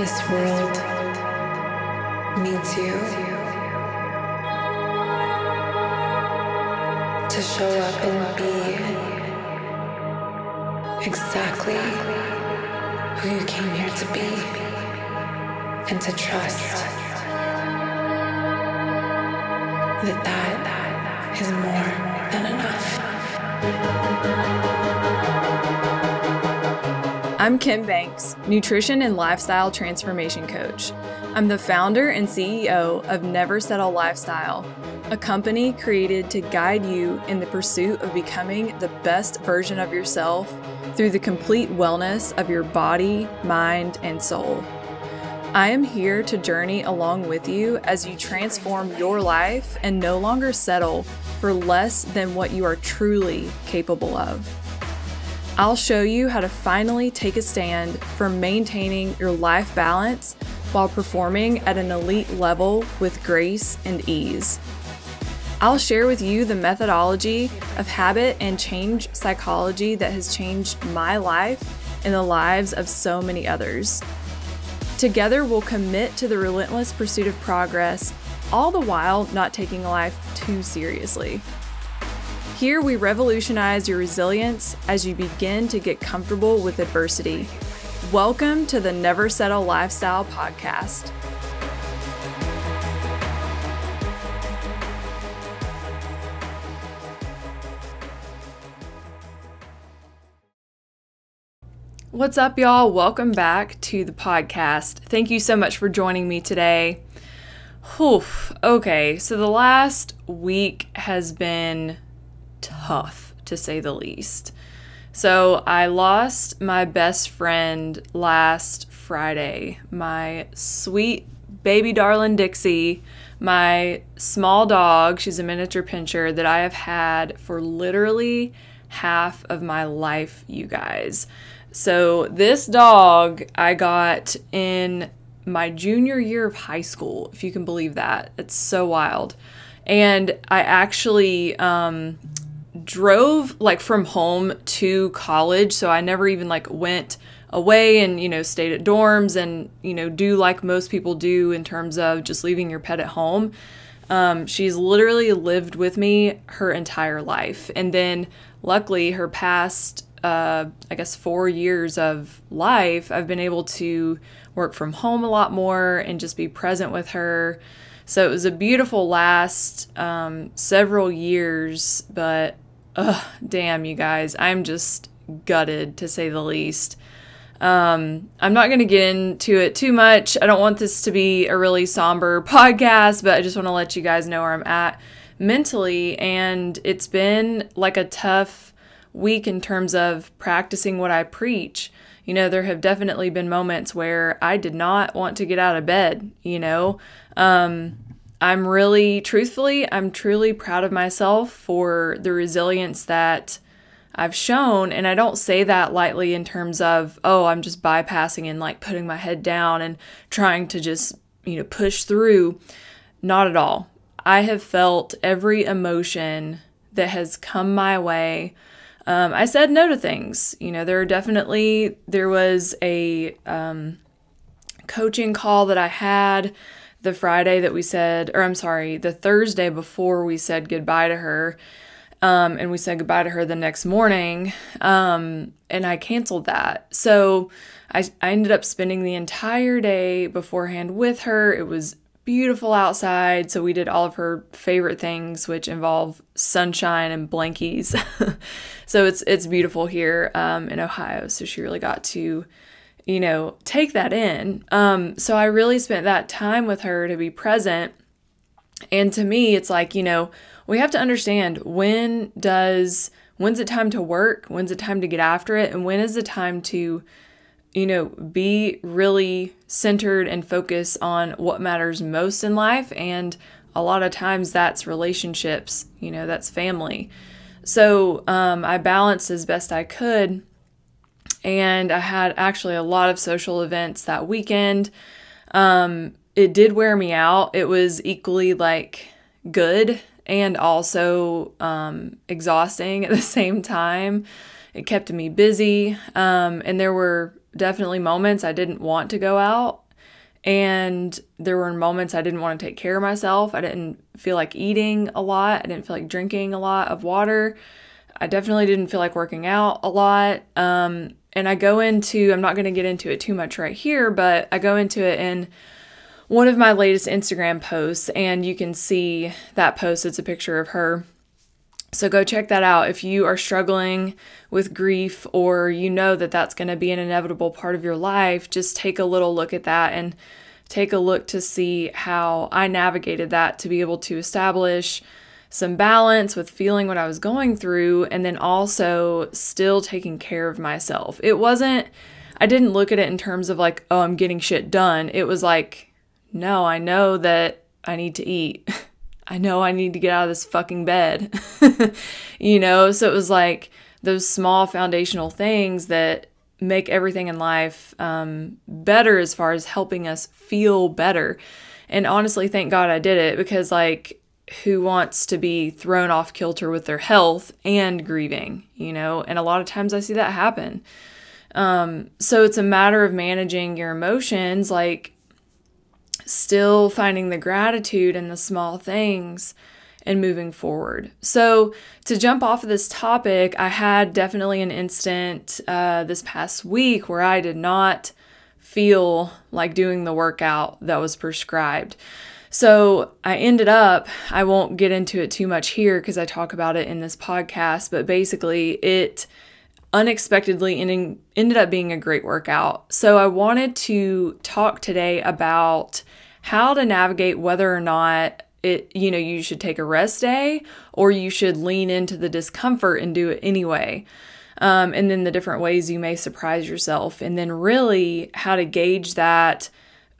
this world needs you to show up and be exactly who you came here to be and to trust that that is more than enough. I'm Kim Banks, nutrition and lifestyle transformation coach. I'm the founder and CEO of Never Settle Lifestyle, a company created to guide you in the pursuit of becoming the best version of yourself through the complete wellness of your body, mind, and soul. I am here to journey along with you as you transform your life and no longer settle for less than what you are truly capable of. I'll show you how to finally take a stand for maintaining your life balance while performing at an elite level with grace and ease. I'll share with you the methodology of habit and change psychology that has changed my life and the lives of so many others. Together, we'll commit to the relentless pursuit of progress, all the while not taking life too seriously. Here, we revolutionize your resilience as you begin to get comfortable with adversity. Welcome to the Never Settle Lifestyle Podcast. What's up, y'all? Welcome back to the podcast. Thank you so much for joining me today. Whew. Okay, so the last week has been tough to say the least. So, I lost my best friend last Friday, my sweet baby darling Dixie, my small dog. She's a miniature pinscher that I have had for literally half of my life, you guys. So, this dog I got in my junior year of high school, if you can believe that. It's so wild. And I actually um, drove like from home to college. So, I never even like went away and, you know, stayed at dorms and, you know, do like most people do in terms of just leaving your pet at home. Um, she's literally lived with me her entire life. And then, luckily, her past uh, I guess, four years of life, I've been able to work from home a lot more and just be present with her. So it was a beautiful last um, several years, but ugh, damn, you guys, I'm just gutted to say the least. Um, I'm not going to get into it too much. I don't want this to be a really somber podcast, but I just want to let you guys know where I'm at mentally. And it's been like a tough week in terms of practicing what I preach. You know, there have definitely been moments where I did not want to get out of bed, you know. Um, I'm really, truthfully, I'm truly proud of myself for the resilience that I've shown. And I don't say that lightly in terms of, oh, I'm just bypassing and like putting my head down and trying to just, you know, push through. Not at all. I have felt every emotion that has come my way um, I said no to things. You know, there are definitely there was a um, coaching call that I had the Friday that we said, or I'm sorry, the Thursday before we said goodbye to her. Um, and we said goodbye to her the next morning. Um, and I canceled that. So I, I ended up spending the entire day beforehand with her. It was beautiful outside. So we did all of her favorite things, which involve sunshine and blankies. so it's it's beautiful here um, in Ohio. So she really got to, you know, take that in. Um, so I really spent that time with her to be present. And to me, it's like you know we have to understand when does when's it time to work, when's it time to get after it, and when is the time to you know, be really centered and focus on what matters most in life. And a lot of times that's relationships, you know, that's family. So um, I balanced as best I could. And I had actually a lot of social events that weekend. Um, it did wear me out. It was equally like good and also um, exhausting at the same time. It kept me busy. Um, and there were definitely moments I didn't want to go out. And there were moments I didn't want to take care of myself. I didn't feel like eating a lot. I didn't feel like drinking a lot of water. I definitely didn't feel like working out a lot. Um, and I go into, I'm not going to get into it too much right here, but I go into it in one of my latest Instagram posts, and you can see that post. It's a picture of her. So go check that out if you are struggling with grief or you know that that's going to be an inevitable part of your life. Just take a little look at that and take a look to see how I navigated that to be able to establish some balance with feeling what I was going through and then also still taking care of myself. It wasn't, I didn't look at it in terms of like, oh, I'm getting shit done. It was like, no, I know that I need to eat. I know I need to get out of this fucking bed. you know, so it was like those small foundational things that make everything in life um, better as far as helping us feel better. And honestly, thank God I did it because, like, who wants to be thrown off kilter with their health and grieving, you know? And a lot of times I see that happen. Um, so it's a matter of managing your emotions, like still finding the gratitude in the small things and moving forward. So, to jump off of this topic, I had definitely an instant uh, this past week where I did not feel like doing the workout that was prescribed. So I ended up, I won't get into it too much here because I talk about it in this podcast, but basically it unexpectedly ending, ended up being a great workout. So I wanted to talk today about how to navigate whether or not it you know you should take a rest day or you should lean into the discomfort and do it anyway um, and then the different ways you may surprise yourself and then really how to gauge that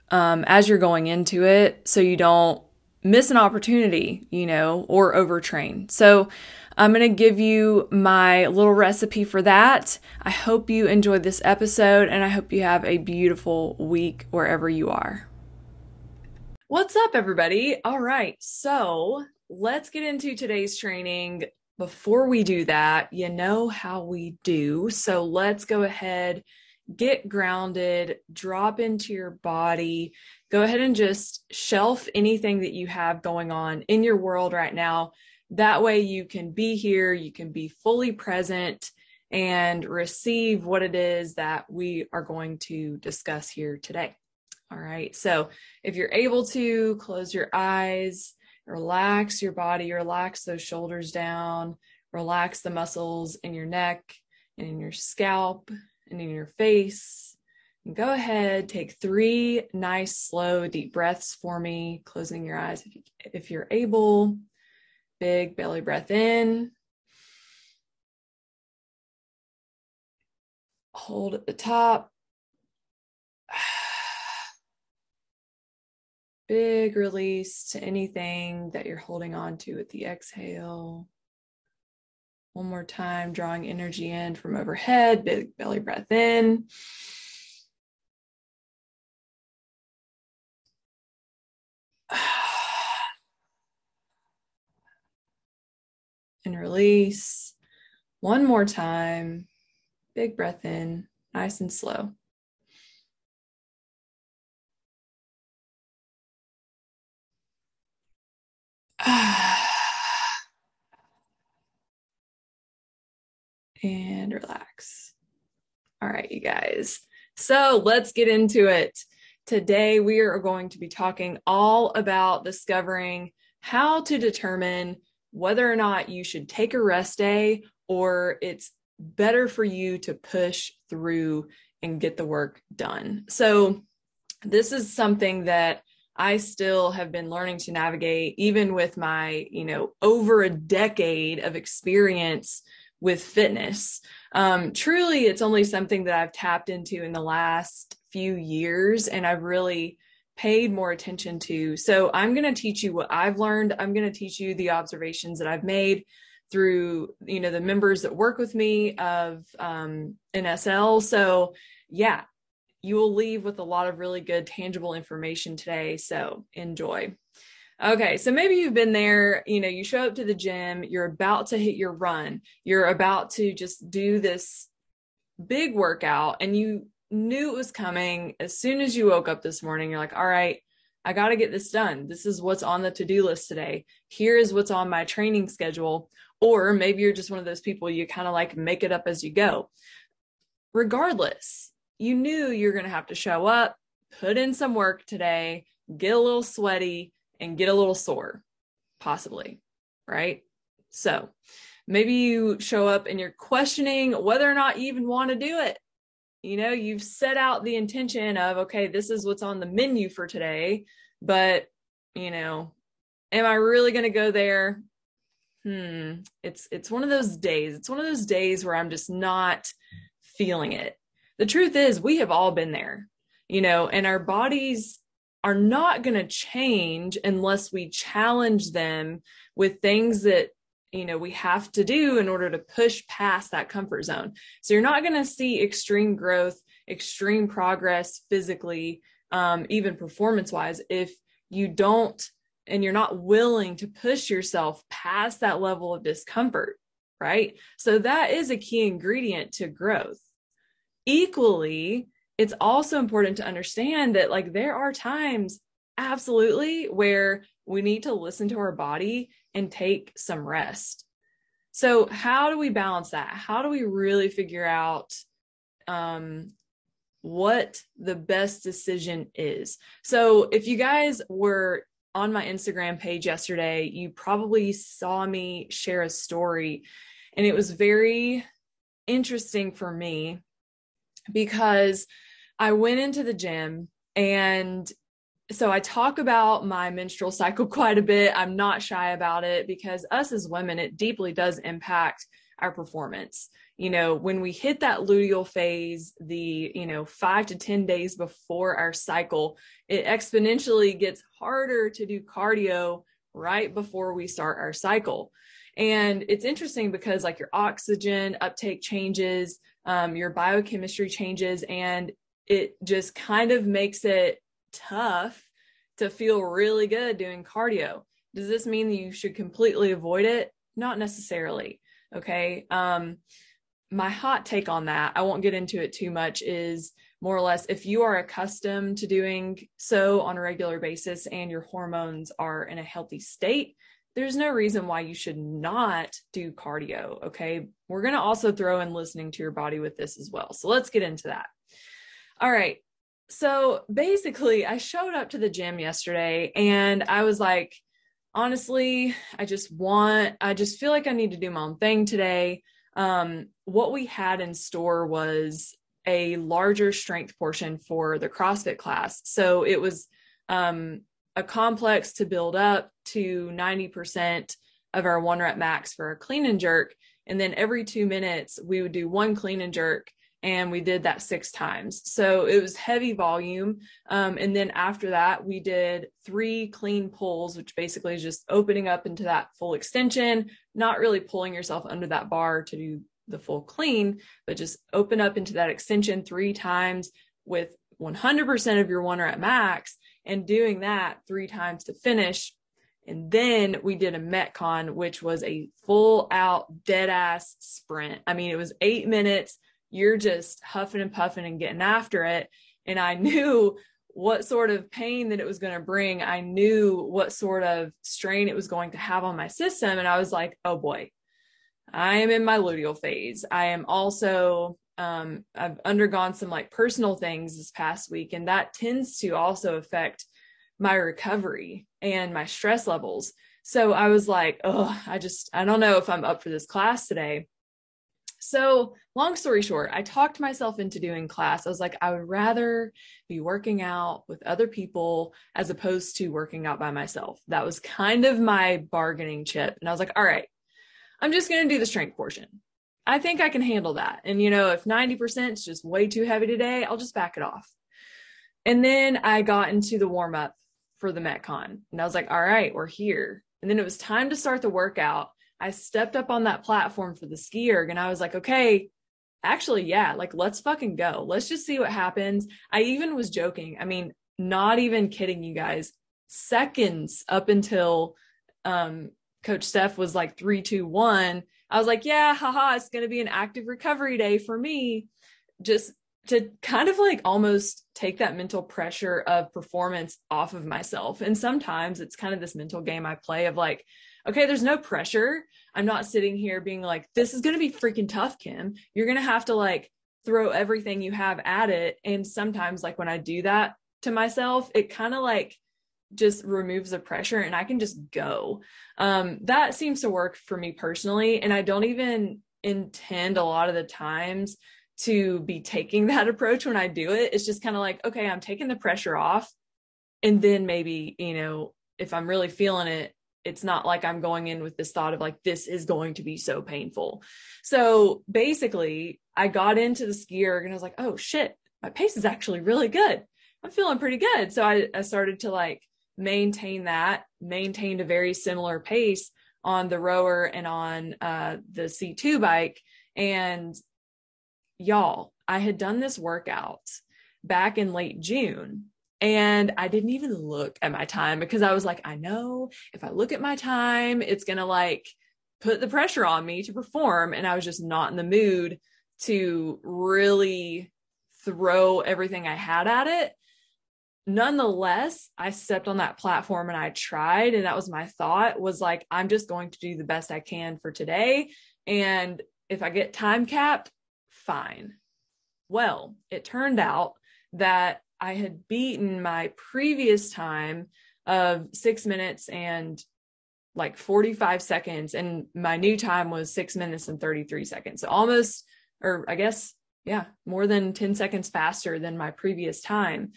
um, as you're going into it so you don't miss an opportunity, you know, or overtrain. So I'm going to give you my little recipe for that. I hope you enjoyed this episode and I hope you have a beautiful week wherever you are. What's up, everybody? All right, so let's get into today's training. Before we do that, you know how we do. So let's go ahead get grounded, drop into your body. Go ahead and just shelf anything that you have going on in your world right now. That way, you can be here, you can be fully present and receive what it is that we are going to discuss here today. All right. So, if you're able to close your eyes, relax your body, relax those shoulders down, relax the muscles in your neck and in your scalp and in your face. And go ahead, take three nice, slow, deep breaths for me, closing your eyes if, you, if you're able. Big belly breath in. Hold at the top. Big release to anything that you're holding on to with the exhale. One more time, drawing energy in from overhead, big belly breath in. And release. One more time, big breath in, nice and slow. And relax. All right, you guys. So let's get into it. Today, we are going to be talking all about discovering how to determine whether or not you should take a rest day or it's better for you to push through and get the work done. So, this is something that I still have been learning to navigate, even with my, you know, over a decade of experience with fitness. Um, truly, it's only something that I've tapped into in the last few years and I've really paid more attention to. So I'm going to teach you what I've learned. I'm going to teach you the observations that I've made through, you know, the members that work with me of um, NSL. So yeah, you will leave with a lot of really good tangible information today. So enjoy. Okay, so maybe you've been there, you know, you show up to the gym, you're about to hit your run, you're about to just do this big workout and you knew it was coming. As soon as you woke up this morning, you're like, all right, I got to get this done. This is what's on the to do list today. Here is what's on my training schedule. Or maybe you're just one of those people you kind of like make it up as you go. Regardless, you knew you're going to have to show up, put in some work today, get a little sweaty, and get a little sore, possibly. Right. So maybe you show up and you're questioning whether or not you even want to do it. You know, you've set out the intention of, okay, this is what's on the menu for today, but, you know, am I really going to go there? Hmm, it's it's one of those days. It's one of those days where I'm just not feeling it. The truth is, we have all been there, you know, and our bodies are not going to change unless we challenge them with things that you know we have to do in order to push past that comfort zone. So you're not going to see extreme growth extreme progress physically um, even performance wise if you don't and you're not willing to push yourself past that level of discomfort right? So that is a key ingredient to growth. Equally it's also important to understand that like there are times absolutely where we need to listen to our body and take some rest. So, how do we balance that? How do we really figure out um, what the best decision is? So, if you guys were on my Instagram page yesterday, you probably saw me share a story, and it was very interesting for me because I went into the gym and so I talk about my menstrual cycle quite a bit. I'm not shy about it because us as women, it deeply does impact our performance. You know, when we hit that luteal phase, the, you know, five to 10 days before our cycle, it exponentially gets harder to do cardio right before we start our cycle. And it's interesting because like your oxygen uptake changes, um, your biochemistry changes, and it just kind of makes it tough to feel really good doing cardio. Does this mean that you should completely avoid it? Not necessarily. Okay. Um, my hot take on that, I won't get into it too much, is more or less if you are accustomed to doing so on a regular basis and your hormones are in a healthy state, there's no reason why you should not do cardio. Okay. We're going to also throw in listening to your body with this as well. So let's get into that. All right so basically, I showed up to the gym yesterday and I was like, honestly, I just want, I just feel like I need to do my own thing today. Um, what we had in store was a larger strength portion for the CrossFit class. So it was um, a complex to build up to 90% of our one rep max for a clean and jerk. And then every two minutes, we would do one clean and jerk and we did that six times. So it was heavy volume. Um, and then after that, we did three clean pulls, which basically is just opening up into that full extension, not really pulling yourself under that bar to do the full clean, but just open up into that extension three times with 100% of your one rep max and doing that three times to finish. And then we did a Metcon, which was a full out dead ass sprint. I mean, it was eight minutes you're just huffing and puffing and getting after it. And I knew what sort of pain that it was going to bring. I knew what sort of strain it was going to have on my system. And I was like, oh boy, I am in my luteal phase. I am also, um, I've undergone some like personal things this past week, and that tends to also affect my recovery and my stress levels. So I was like, oh, I just, I don't know if I'm up for this class today. So, long story short, I talked myself into doing class. I was like, I would rather be working out with other people as opposed to working out by myself. That was kind of my bargaining chip. And I was like, all right, I'm just going to do the strength portion. I think I can handle that. And, you know, if 90% is just way too heavy today, I'll just back it off. And then I got into the warm up for the Metcon. And I was like, all right, we're here. And then it was time to start the workout. I stepped up on that platform for the ski erg and I was like, okay, actually, yeah, like let's fucking go. Let's just see what happens. I even was joking. I mean, not even kidding you guys. Seconds up until um, Coach Steph was like three, two, one. I was like, yeah, haha, it's going to be an active recovery day for me. Just to kind of like almost take that mental pressure of performance off of myself. And sometimes it's kind of this mental game I play of like, okay, there's no pressure. I'm not sitting here being like, this is going to be freaking tough, Kim. You're going to have to like throw everything you have at it. And sometimes, like, when I do that to myself, it kind of like just removes the pressure and I can just go. Um, that seems to work for me personally. And I don't even intend a lot of the times to be taking that approach when I do it. It's just kind of like, okay, I'm taking the pressure off. And then maybe, you know, if I'm really feeling it, it's not like I'm going in with this thought of like, this is going to be so painful. So basically, I got into the ski erg and I was like, oh shit, my pace is actually really good. I'm feeling pretty good. So I, I started to like maintain that, maintained a very similar pace on the rower and on uh, the C2 bike. And y'all, I had done this workout back in late June and I didn't even look at my time because I was like, I know if I look at my time, it's going to like put the pressure on me to perform. And I was just not in the mood to really throw everything I had at it. Nonetheless, I stepped on that platform and I tried. And that was my thought was like, I'm just going to do the best I can for today. And if I get time capped, fine. Well, it turned out that I had beaten my previous time of six minutes and like 45 seconds. And my new time was six minutes and 33 seconds. So almost, or I guess, yeah, more than 10 seconds faster than my previous time.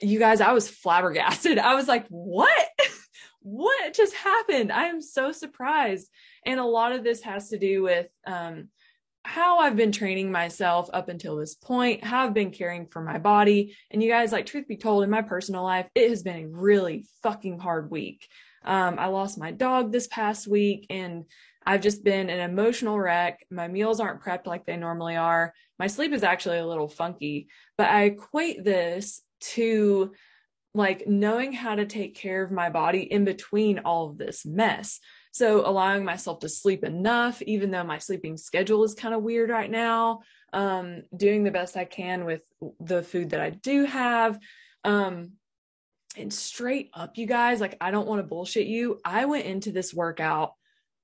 You guys, I was flabbergasted. I was like, what? what just happened? I am so surprised. And a lot of this has to do with, um, how I've been training myself up until this point, how I've been caring for my body. And you guys, like, truth be told, in my personal life, it has been a really fucking hard week. Um, I lost my dog this past week and I've just been an emotional wreck. My meals aren't prepped like they normally are. My sleep is actually a little funky, but I equate this to like knowing how to take care of my body in between all of this mess. So allowing myself to sleep enough, even though my sleeping schedule is kind of weird right now, um, doing the best I can with the food that I do have. Um, and straight up, you guys, like, I don't want to bullshit you. I went into this workout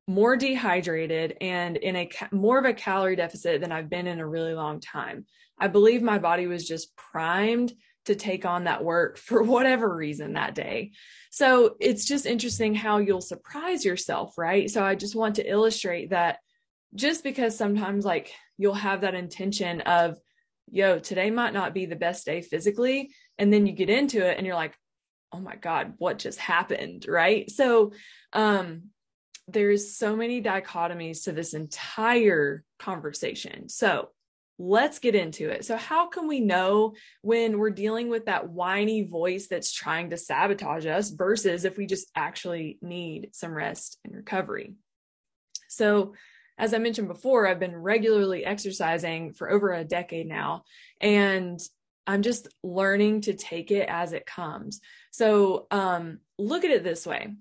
more dehydrated and in a ca- more of a calorie deficit than I've been in a really long time. I believe my body was just primed to take on that work for whatever reason that day. So it's just interesting how you'll surprise yourself, right? So I just want to illustrate that just because sometimes like you'll have that intention of, yo, today might not be the best day physically. And then you get into it and you're like, oh my God, what just happened? Right. So, um, there's so many dichotomies to this entire conversation. So let's get into it. So, how can we know when we're dealing with that whiny voice that's trying to sabotage us versus if we just actually need some rest and recovery? So, as I mentioned before, I've been regularly exercising for over a decade now, and I'm just learning to take it as it comes. So, um, look at it this way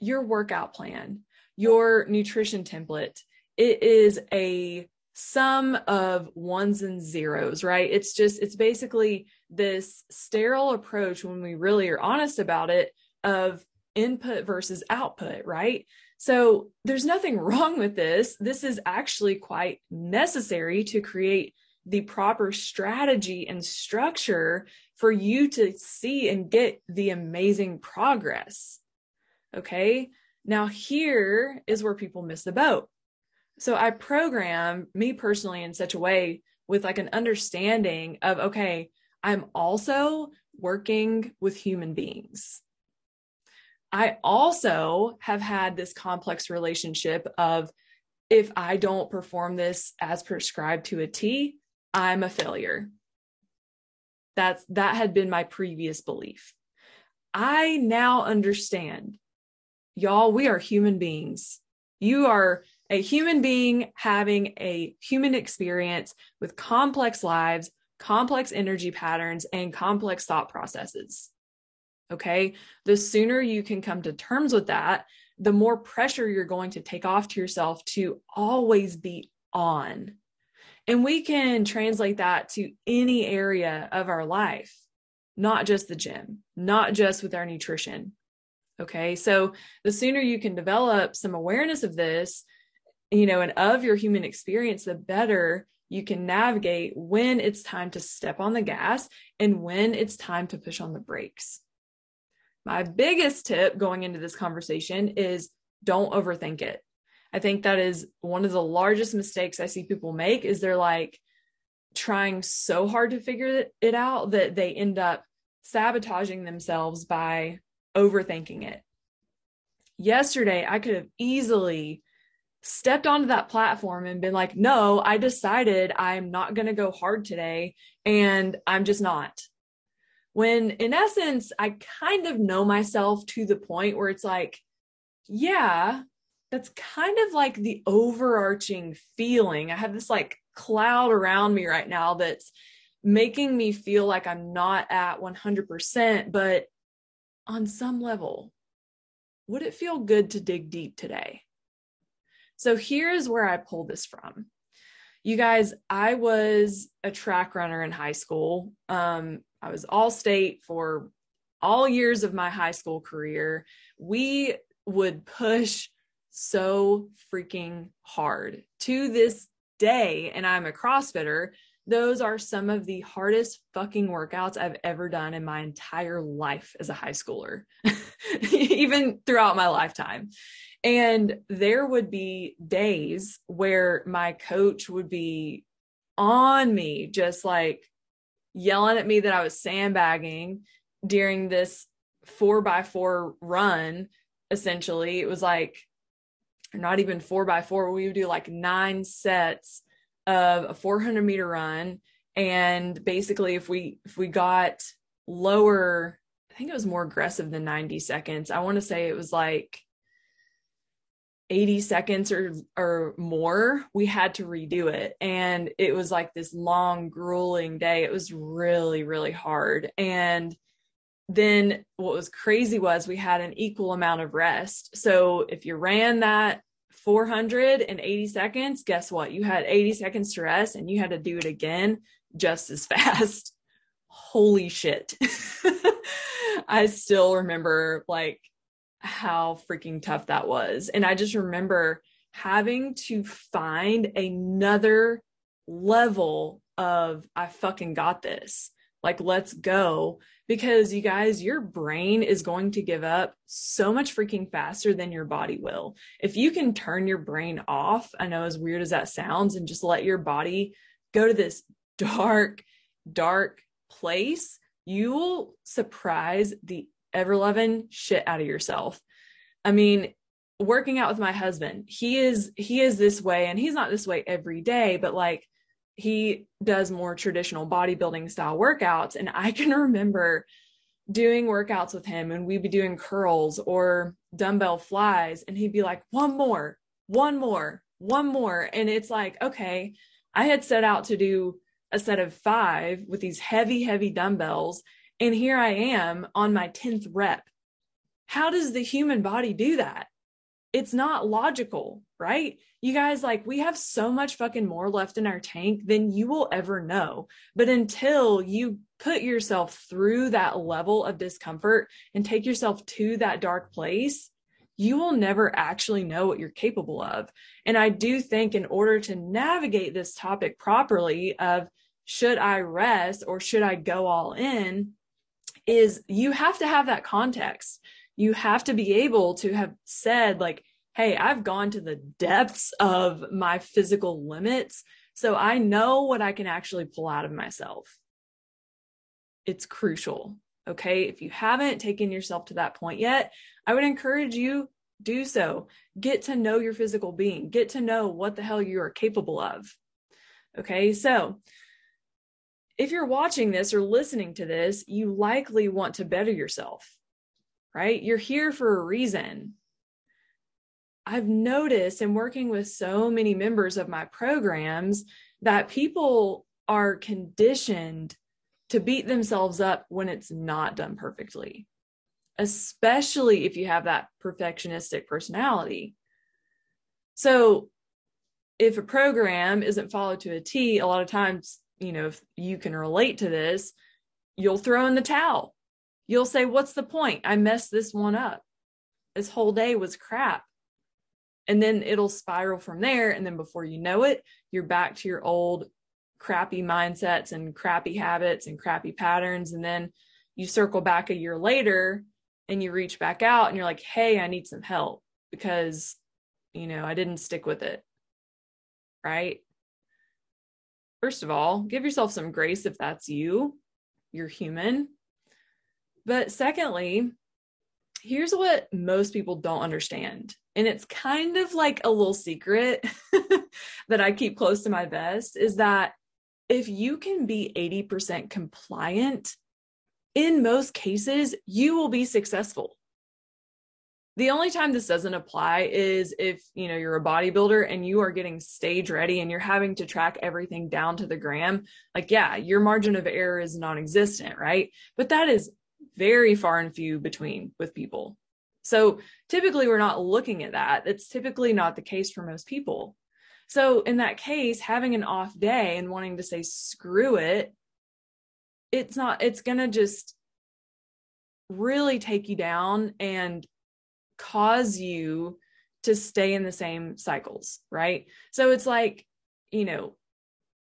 your workout plan, your nutrition template, it is a sum of ones and zeros, right? It's just, it's basically this sterile approach when we really are honest about it of input versus output, right? So there's nothing wrong with this. This is actually quite necessary to create the proper strategy and structure for you to see and get the amazing progress. Okay. Now, here is where people miss the boat. So I program me personally in such a way with like an understanding of, okay, I'm also working with human beings. I also have had this complex relationship of if I don't perform this as prescribed to a T, I'm a failure. That's that had been my previous belief. I now understand. Y'all, we are human beings. You are a human being having a human experience with complex lives, complex energy patterns, and complex thought processes. Okay. The sooner you can come to terms with that, the more pressure you're going to take off to yourself to always be on. And we can translate that to any area of our life, not just the gym, not just with our nutrition. Okay. So the sooner you can develop some awareness of this, you know, and of your human experience, the better you can navigate when it's time to step on the gas and when it's time to push on the brakes. My biggest tip going into this conversation is don't overthink it. I think that is one of the largest mistakes I see people make is they're like trying so hard to figure it out that they end up sabotaging themselves by overthinking it. Yesterday, I could have easily stepped onto that platform and been like, no, I decided I'm not going to go hard today and I'm just not. When in essence, I kind of know myself to the point where it's like, yeah, that's kind of like the overarching feeling. I have this like cloud around me right now that's making me feel like I'm not at 100%, but on some level, would it feel good to dig deep today? So here's where I pull this from. You guys, I was a track runner in high school. Um, I was all state for all years of my high school career. We would push so freaking hard to this day. And I'm a CrossFitter. Those are some of the hardest fucking workouts I've ever done in my entire life as a high schooler, even throughout my lifetime. And there would be days where my coach would be on me, just like yelling at me that I was sandbagging during this four by four run. Essentially, it was like not even four by four. We would do like nine sets of a 400 meter run. And basically, if we, if we got lower, I think it was more aggressive than 90 seconds. I want to say it was like 80 seconds or or more we had to redo it and it was like this long grueling day it was really really hard and then what was crazy was we had an equal amount of rest. So if you ran that 480 seconds, guess what? You had 80 seconds to rest and you had to do it again just as fast. Holy shit. I still remember like how freaking tough that was. And I just remember having to find another level of I fucking got this. Like, let's go because you guys, your brain is going to give up so much freaking faster than your body will. If you can turn your brain off, I know as weird as that sounds, and just let your body go to this dark, dark place, you will surprise the ever loving shit out of yourself. I mean, working out with my husband, he is he is this way and he's not this way every day, but like he does more traditional bodybuilding style workouts. And I can remember doing workouts with him and we'd be doing curls or dumbbell flies. And he'd be like, one more, one more, one more. And it's like, okay, I had set out to do a set of five with these heavy, heavy dumbbells. And here I am on my 10th rep. How does the human body do that? It's not logical, right? you guys, like, we have so much fucking more left in our tank than you will ever know. But until you put yourself through that level of discomfort and take yourself to that dark place, you will never actually know what you're capable of. And I do think in order to navigate this topic properly of should I rest or should I go all in is you have to have that context. You have to be able to have said like, hey, I've gone to the depths of my physical limits. So I know what I can actually pull out of myself. It's crucial. Okay. If you haven't taken yourself to that point yet, I would encourage you do so. Get to know your physical being, get to know what the hell you are capable of. Okay. So if you're watching this or listening to this, you likely want to better yourself, right? You're here for a reason. I've noticed in working with so many members of my programs that people are conditioned to beat themselves up when it's not done perfectly, especially if you have that perfectionistic personality. So if a program isn't followed to a T, a lot of times, you know, if you can relate to this, you'll throw in the towel. You'll say, What's the point? I messed this one up. This whole day was crap. And then it'll spiral from there. And then before you know it, you're back to your old crappy mindsets and crappy habits and crappy patterns. And then you circle back a year later and you reach back out and you're like, Hey, I need some help because, you know, I didn't stick with it right? First of all, give yourself some grace if that's you. You're human. But secondly, here's what most people don't understand. And it's kind of like a little secret that I keep close to my vest is that if you can be 80% compliant, in most cases, you will be successful. The only time this doesn't apply is if, you know, you're a bodybuilder and you are getting stage ready and you're having to track everything down to the gram. Like, yeah, your margin of error is non-existent, right? But that is very far and few between with people. So typically we're not looking at that. It's typically not the case for most people. So in that case, having an off day and wanting to say screw it, it's not, it's going to just really take you down and cause you to stay in the same cycles, right? So it's like, you know,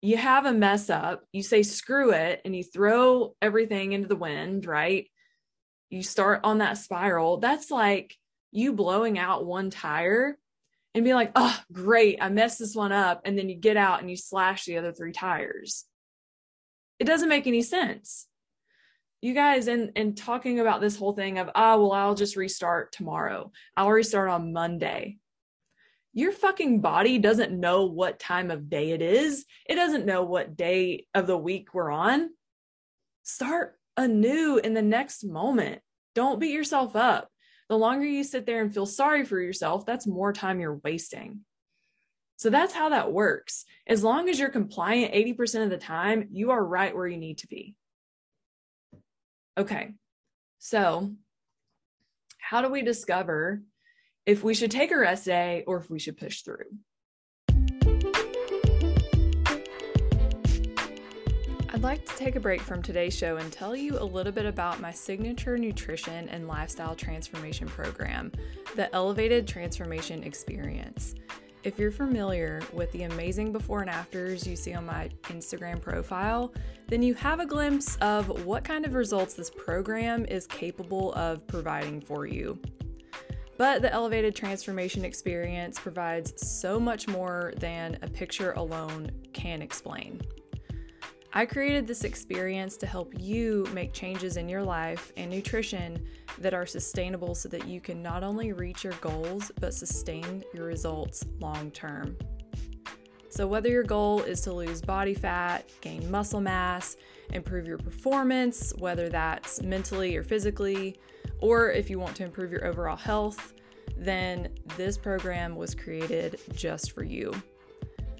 you have a mess up, you say screw it, and you throw everything into the wind, right? You start on that spiral. That's like you blowing out one tire and be like, oh, great, I messed this one up. And then you get out and you slash the other three tires. It doesn't make any sense you guys and and talking about this whole thing of oh, well I'll just restart tomorrow. I'll restart on Monday. Your fucking body doesn't know what time of day it is. It doesn't know what day of the week we're on. Start anew in the next moment. Don't beat yourself up. The longer you sit there and feel sorry for yourself, that's more time you're wasting. So that's how that works. As long as you're compliant 80% of the time, you are right where you need to be. Okay, so how do we discover if we should take a rest day or if we should push through? I'd like to take a break from today's show and tell you a little bit about my signature nutrition and lifestyle transformation program, the Elevated Transformation Experience. If you're familiar with the amazing before and afters you see on my Instagram profile, then you have a glimpse of what kind of results this program is capable of providing for you. But the elevated transformation experience provides so much more than a picture alone can explain. I created this experience to help you make changes in your life and nutrition that are sustainable so that you can not only reach your goals, but sustain your results long term. So, whether your goal is to lose body fat, gain muscle mass, improve your performance, whether that's mentally or physically, or if you want to improve your overall health, then this program was created just for you.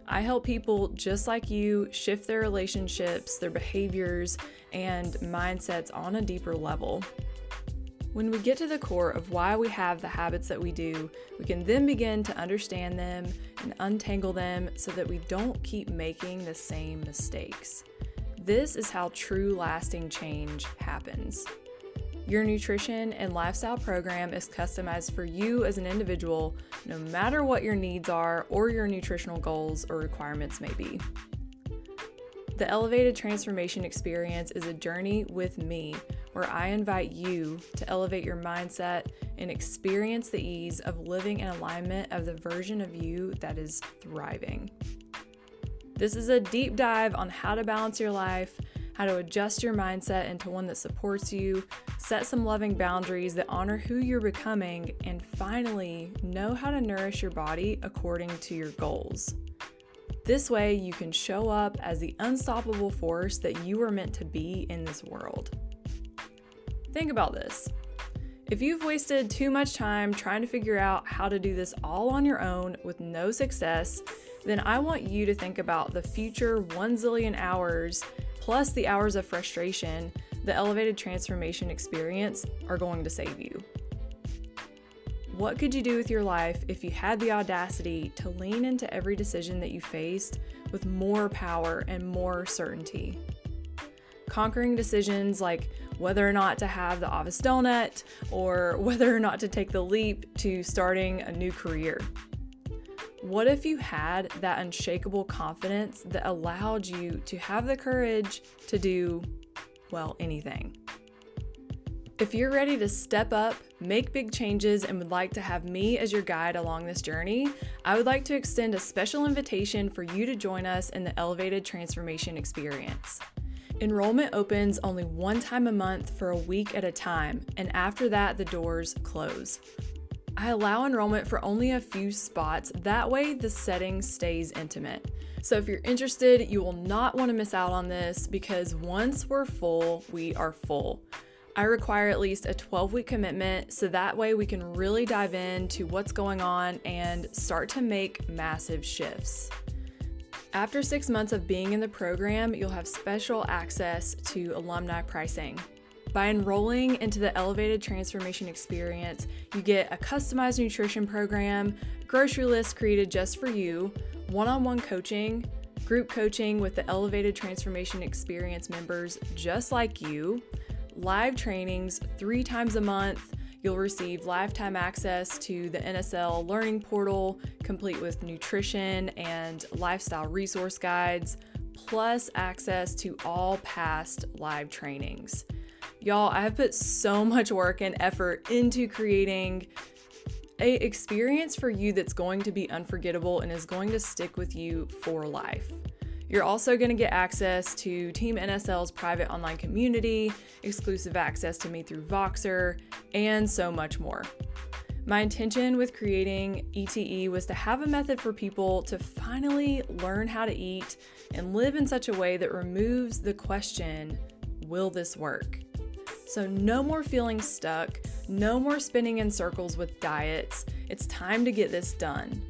I help people just like you shift their relationships, their behaviors, and mindsets on a deeper level. When we get to the core of why we have the habits that we do, we can then begin to understand them and untangle them so that we don't keep making the same mistakes. This is how true lasting change happens. Your nutrition and lifestyle program is customized for you as an individual, no matter what your needs are or your nutritional goals or requirements may be. The Elevated Transformation Experience is a journey with me where I invite you to elevate your mindset and experience the ease of living in alignment of the version of you that is thriving. This is a deep dive on how to balance your life how to adjust your mindset into one that supports you, set some loving boundaries that honor who you're becoming, and finally, know how to nourish your body according to your goals. This way, you can show up as the unstoppable force that you are meant to be in this world. Think about this. If you've wasted too much time trying to figure out how to do this all on your own with no success, then I want you to think about the future one zillion hours plus the hours of frustration the elevated transformation experience are going to save you. what could you do with your life if you had the audacity to lean into every decision that you faced with more power and more certainty? Conquering decisions like whether or not to have the Avis donut or whether or not to take the leap to starting a new career. What if you had that unshakable confidence that allowed you to have the courage to do, well, anything? If you're ready to step up, make big changes, and would like to have me as your guide along this journey, I would like to extend a special invitation for you to join us in the Elevated Transformation Experience. Enrollment opens only one time a month for a week at a time, and after that, the doors close. I allow enrollment for only a few spots, that way, the setting stays intimate. So, if you're interested, you will not want to miss out on this because once we're full, we are full. I require at least a 12 week commitment so that way we can really dive into what's going on and start to make massive shifts. After six months of being in the program, you'll have special access to alumni pricing. By enrolling into the Elevated Transformation Experience, you get a customized nutrition program, grocery list created just for you, one on one coaching, group coaching with the Elevated Transformation Experience members just like you live trainings three times a month. You'll receive lifetime access to the NSL Learning Portal, complete with nutrition and lifestyle resource guides, plus access to all past live trainings. Y'all, I have put so much work and effort into creating a experience for you that's going to be unforgettable and is going to stick with you for life. You're also going to get access to Team NSL's private online community, exclusive access to me through Voxer, and so much more. My intention with creating ETE was to have a method for people to finally learn how to eat and live in such a way that removes the question will this work? So, no more feeling stuck, no more spinning in circles with diets. It's time to get this done.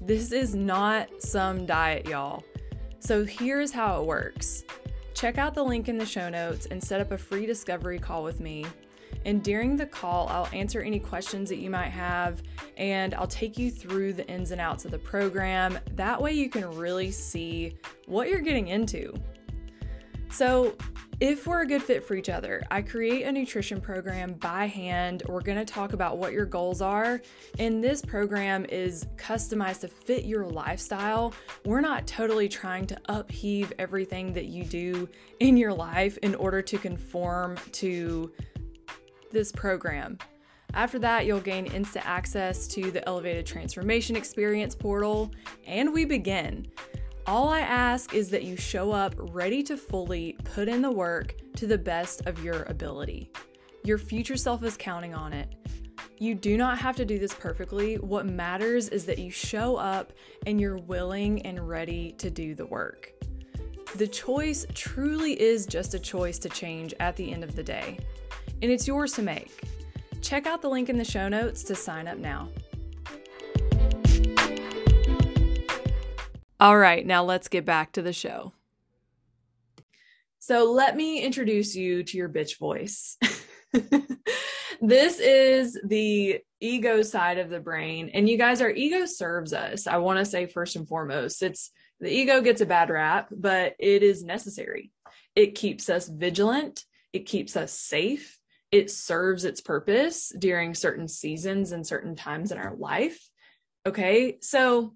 This is not some diet, y'all. So here's how it works check out the link in the show notes and set up a free discovery call with me. And during the call, I'll answer any questions that you might have and I'll take you through the ins and outs of the program. That way, you can really see what you're getting into. So, if we're a good fit for each other, I create a nutrition program by hand. We're going to talk about what your goals are, and this program is customized to fit your lifestyle. We're not totally trying to upheave everything that you do in your life in order to conform to this program. After that, you'll gain instant access to the Elevated Transformation Experience portal, and we begin. All I ask is that you show up ready to fully put in the work to the best of your ability. Your future self is counting on it. You do not have to do this perfectly. What matters is that you show up and you're willing and ready to do the work. The choice truly is just a choice to change at the end of the day, and it's yours to make. Check out the link in the show notes to sign up now. All right, now let's get back to the show. So, let me introduce you to your bitch voice. this is the ego side of the brain. And you guys, our ego serves us. I want to say, first and foremost, it's the ego gets a bad rap, but it is necessary. It keeps us vigilant, it keeps us safe, it serves its purpose during certain seasons and certain times in our life. Okay, so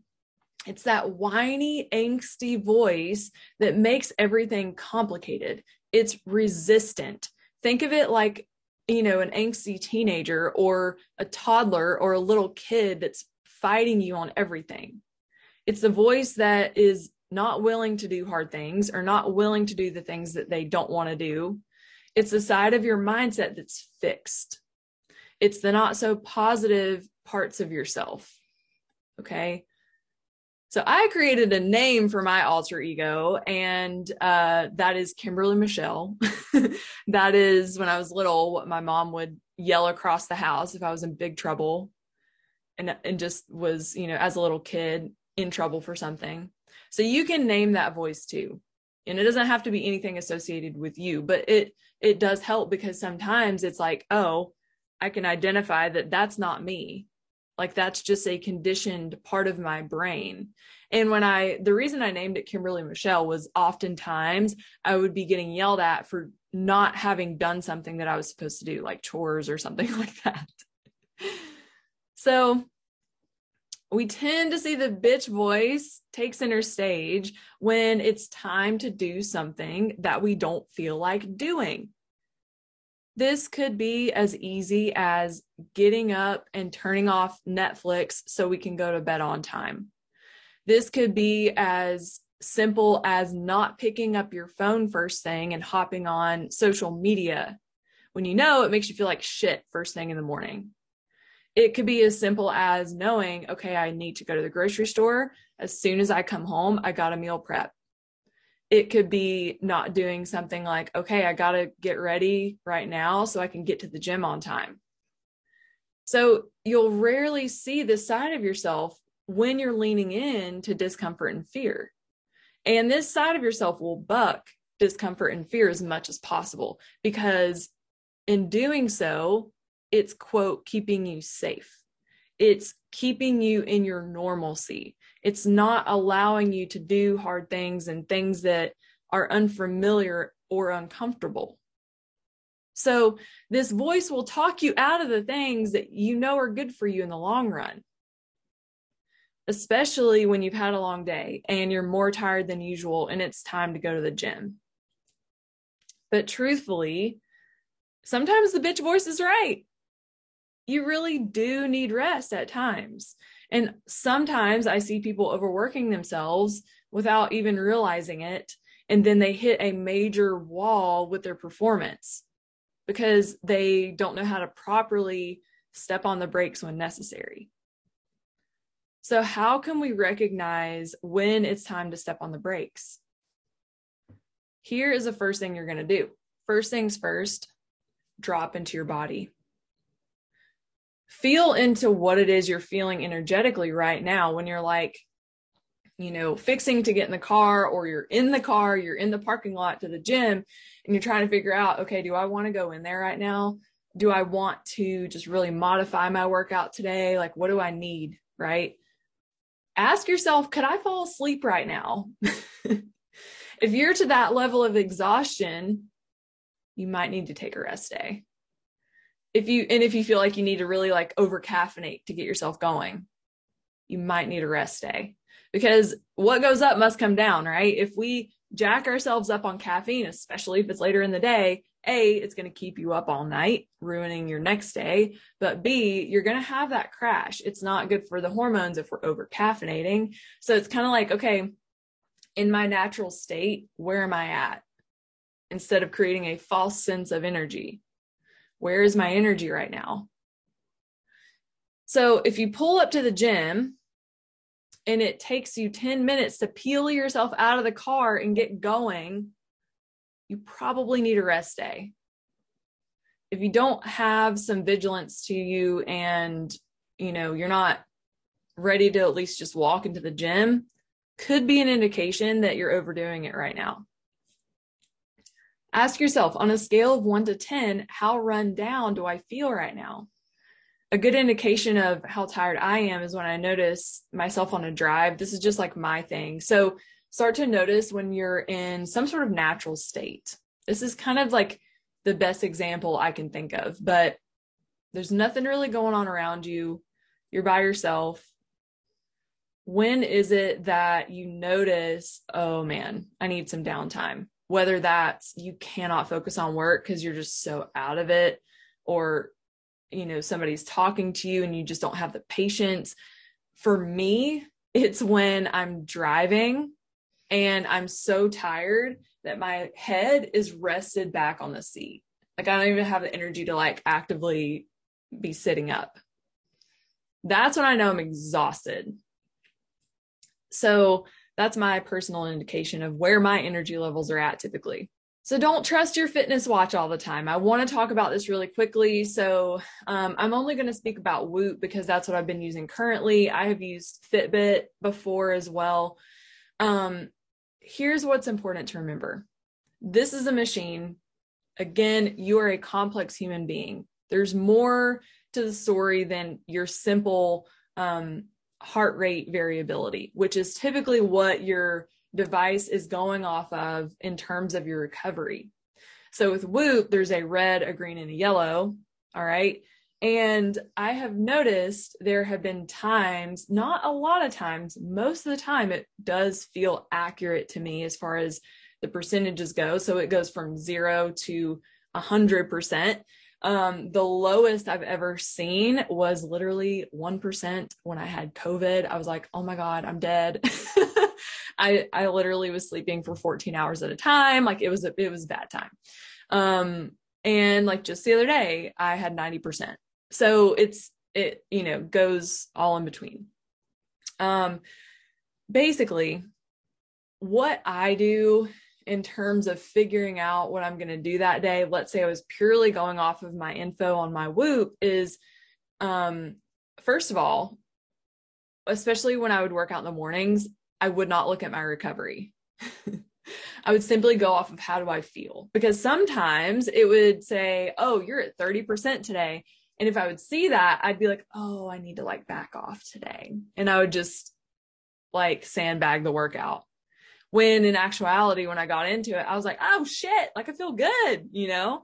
it's that whiny, angsty voice that makes everything complicated. It's resistant. Think of it like, you know, an angsty teenager or a toddler or a little kid that's fighting you on everything. It's the voice that is not willing to do hard things or not willing to do the things that they don't want to do. It's the side of your mindset that's fixed. It's the not so positive parts of yourself. Okay. So I created a name for my alter ego, and uh, that is Kimberly Michelle. that is when I was little, what my mom would yell across the house if I was in big trouble, and and just was you know as a little kid in trouble for something. So you can name that voice too, and it doesn't have to be anything associated with you, but it it does help because sometimes it's like oh, I can identify that that's not me. Like that's just a conditioned part of my brain. And when I, the reason I named it Kimberly Michelle was oftentimes I would be getting yelled at for not having done something that I was supposed to do, like chores or something like that. So we tend to see the bitch voice take center stage when it's time to do something that we don't feel like doing. This could be as easy as getting up and turning off Netflix so we can go to bed on time. This could be as simple as not picking up your phone first thing and hopping on social media when you know it makes you feel like shit first thing in the morning. It could be as simple as knowing, okay, I need to go to the grocery store. As soon as I come home, I got a meal prep. It could be not doing something like, okay, I got to get ready right now so I can get to the gym on time. So you'll rarely see this side of yourself when you're leaning in to discomfort and fear. And this side of yourself will buck discomfort and fear as much as possible because in doing so, it's quote, keeping you safe. It's keeping you in your normalcy. It's not allowing you to do hard things and things that are unfamiliar or uncomfortable. So, this voice will talk you out of the things that you know are good for you in the long run especially when you've had a long day and you're more tired than usual and it's time to go to the gym. But truthfully, sometimes the bitch voice is right. You really do need rest at times. And sometimes I see people overworking themselves without even realizing it. And then they hit a major wall with their performance because they don't know how to properly step on the brakes when necessary. So, how can we recognize when it's time to step on the brakes? Here is the first thing you're going to do. First things first, drop into your body. Feel into what it is you're feeling energetically right now when you're like, you know, fixing to get in the car or you're in the car, you're in the parking lot to the gym and you're trying to figure out, okay, do I want to go in there right now? Do I want to just really modify my workout today? Like, what do I need? Right ask yourself, could I fall asleep right now? if you're to that level of exhaustion, you might need to take a rest day. If you and if you feel like you need to really like over caffeinate to get yourself going, you might need a rest day. Because what goes up must come down, right? If we jack ourselves up on caffeine, especially if it's later in the day, a, it's going to keep you up all night, ruining your next day. But B, you're going to have that crash. It's not good for the hormones if we're over caffeinating. So it's kind of like, okay, in my natural state, where am I at? Instead of creating a false sense of energy, where is my energy right now? So if you pull up to the gym and it takes you 10 minutes to peel yourself out of the car and get going, you probably need a rest day. If you don't have some vigilance to you and you know you're not ready to at least just walk into the gym, could be an indication that you're overdoing it right now. Ask yourself on a scale of 1 to 10, how run down do I feel right now? A good indication of how tired I am is when I notice myself on a drive. This is just like my thing. So start to notice when you're in some sort of natural state. This is kind of like the best example I can think of, but there's nothing really going on around you. You're by yourself. When is it that you notice, oh man, I need some downtime? Whether that's you cannot focus on work because you're just so out of it, or you know, somebody's talking to you and you just don't have the patience. For me, it's when I'm driving and I'm so tired that my head is rested back on the seat. Like I don't even have the energy to like actively be sitting up. That's when I know I'm exhausted. So that's my personal indication of where my energy levels are at typically. So don't trust your fitness watch all the time. I want to talk about this really quickly. So um, I'm only going to speak about Whoop because that's what I've been using currently. I have used Fitbit before as well. Um, here's what's important to remember this is a machine. Again, you are a complex human being. There's more to the story than your simple um, heart rate variability, which is typically what your device is going off of in terms of your recovery. So with Whoop, there's a red, a green, and a yellow. All right. And I have noticed there have been times, not a lot of times, most of the time, it does feel accurate to me as far as the percentages go. So it goes from zero to a hundred percent. Um, the lowest I've ever seen was literally 1% when I had COVID. I was like, oh my God, I'm dead. I, I literally was sleeping for 14 hours at a time. Like it was, a, it was a bad time. Um, and like just the other day, I had 90%. So it's, it, you know, goes all in between. Um, basically, what I do in terms of figuring out what I'm going to do that day, let's say I was purely going off of my info on my Whoop, is um, first of all, especially when I would work out in the mornings, I would not look at my recovery. I would simply go off of how do I feel? Because sometimes it would say, oh, you're at 30% today. And if I would see that, I'd be like, oh, I need to like back off today. And I would just like sandbag the workout. When in actuality, when I got into it, I was like, oh shit, like I feel good, you know?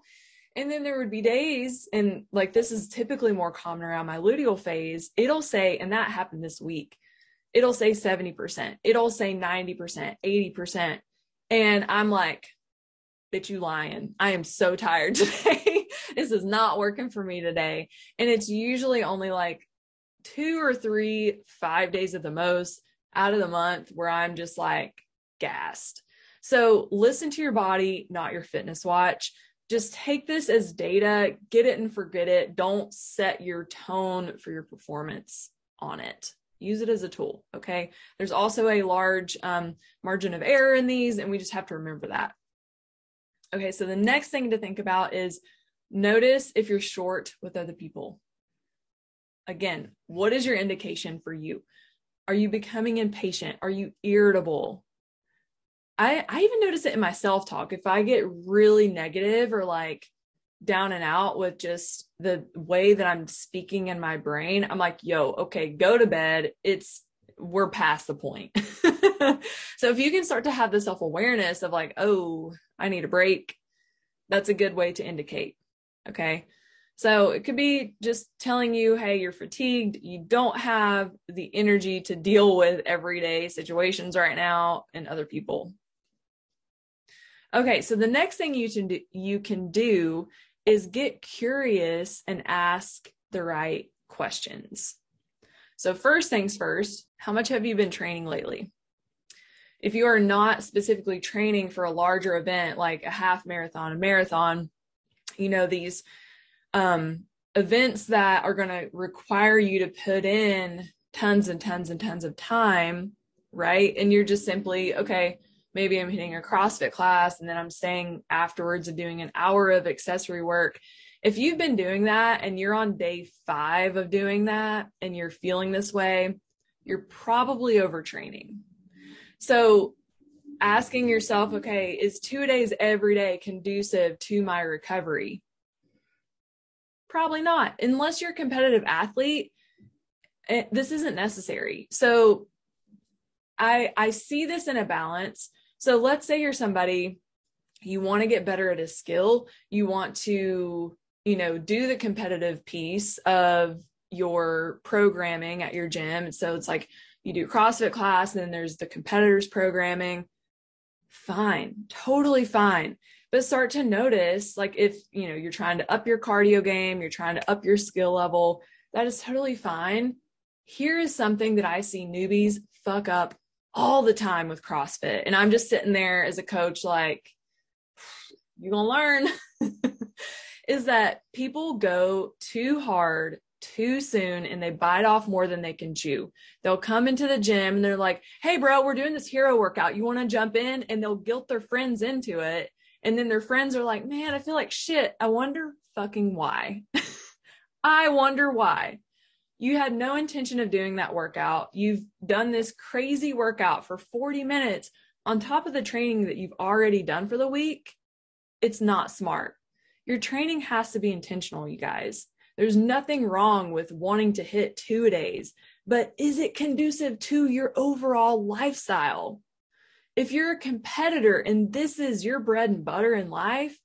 And then there would be days, and like this is typically more common around my luteal phase, it'll say, and that happened this week, it'll say 70%, it'll say 90%, 80%. And I'm like, bitch, you lying. I am so tired today. this is not working for me today. And it's usually only like two or three, five days at the most out of the month where I'm just like gassed. So listen to your body, not your fitness watch. Just take this as data, get it and forget it. Don't set your tone for your performance on it use it as a tool. Okay. There's also a large um, margin of error in these, and we just have to remember that. Okay. So the next thing to think about is notice if you're short with other people. Again, what is your indication for you? Are you becoming impatient? Are you irritable? I, I even notice it in my self talk. If I get really negative or like down and out with just the way that I'm speaking in my brain, I'm like, yo, okay, go to bed. It's, we're past the point. so if you can start to have the self awareness of like, oh, I need a break, that's a good way to indicate. Okay. So it could be just telling you, hey, you're fatigued. You don't have the energy to deal with everyday situations right now and other people. Okay, so the next thing you can do, you can do is get curious and ask the right questions. So, first things first, how much have you been training lately? If you are not specifically training for a larger event like a half marathon, a marathon, you know, these um, events that are going to require you to put in tons and tons and tons of time, right? And you're just simply, okay, maybe I'm hitting a CrossFit class and then I'm staying afterwards and doing an hour of accessory work. If you've been doing that and you're on day five of doing that and you're feeling this way, you're probably overtraining. So asking yourself, okay, is two-a-days every day conducive to my recovery? Probably not. Unless you're a competitive athlete, eh, this isn't necessary. So I I see this in a balance so let's say you're somebody you want to get better at a skill, you want to, you know, do the competitive piece of your programming at your gym. So it's like you do CrossFit class, and then there's the competitors programming. Fine, totally fine. But start to notice, like, if you know you're trying to up your cardio game, you're trying to up your skill level, that is totally fine. Here is something that I see newbies fuck up all the time with CrossFit. And I'm just sitting there as a coach, like, you're going to learn is that people go too hard too soon and they bite off more than they can chew. They'll come into the gym and they're like, Hey, bro, we're doing this hero workout. You want to jump in? And they'll guilt their friends into it. And then their friends are like, man, I feel like shit. I wonder fucking why. I wonder why. You had no intention of doing that workout. You've done this crazy workout for 40 minutes on top of the training that you've already done for the week. It's not smart. Your training has to be intentional, you guys. There's nothing wrong with wanting to hit two-a-days, but is it conducive to your overall lifestyle? If you're a competitor and this is your bread and butter in life,